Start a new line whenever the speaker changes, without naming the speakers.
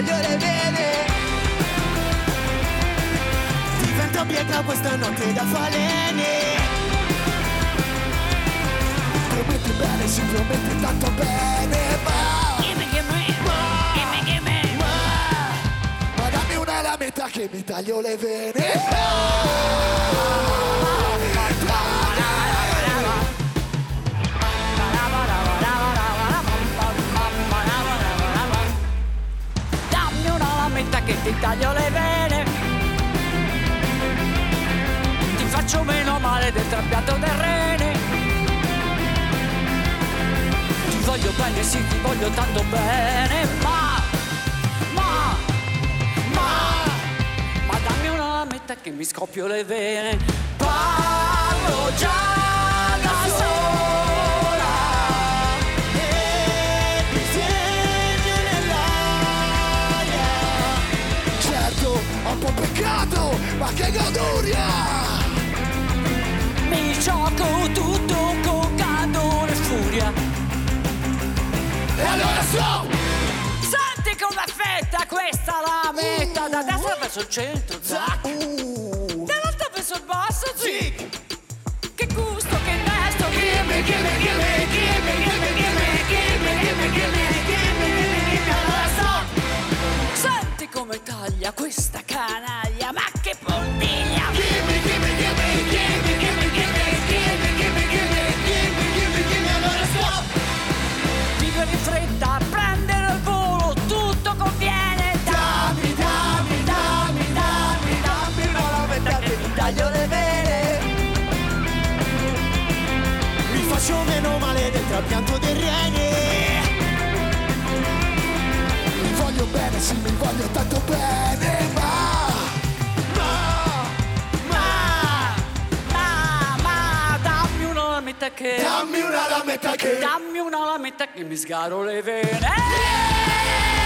vogliere bene Divento pietra questa notte da falene.
Prometti bene, si prometti tanto bene Ma,
gimme, gimme, ma, gimme,
ma, dammi una lametta che mi taglio le vene.
ma. Taglio le vene. Ti faccio meno male del trapianto del rene. Ti voglio bene, sì, ti voglio tanto bene Ma, ma, ma Ma dammi una lametta che mi scoppio le vene. Parlo già
goduria
Mi gioco tutto con candore e furia.
E allora so,
Senti come fetta questa lametta Da destra verso il centro, zac.
Uh,
Dall'alto verso il basso, zic
male del trapianto del rene
mi voglio bene, sì, mi voglio tanto bene Ma,
Ma, ma, ma, dammi una lametta che...
dammi una lametta che
Dammi una lametta che mi sgaro le vene.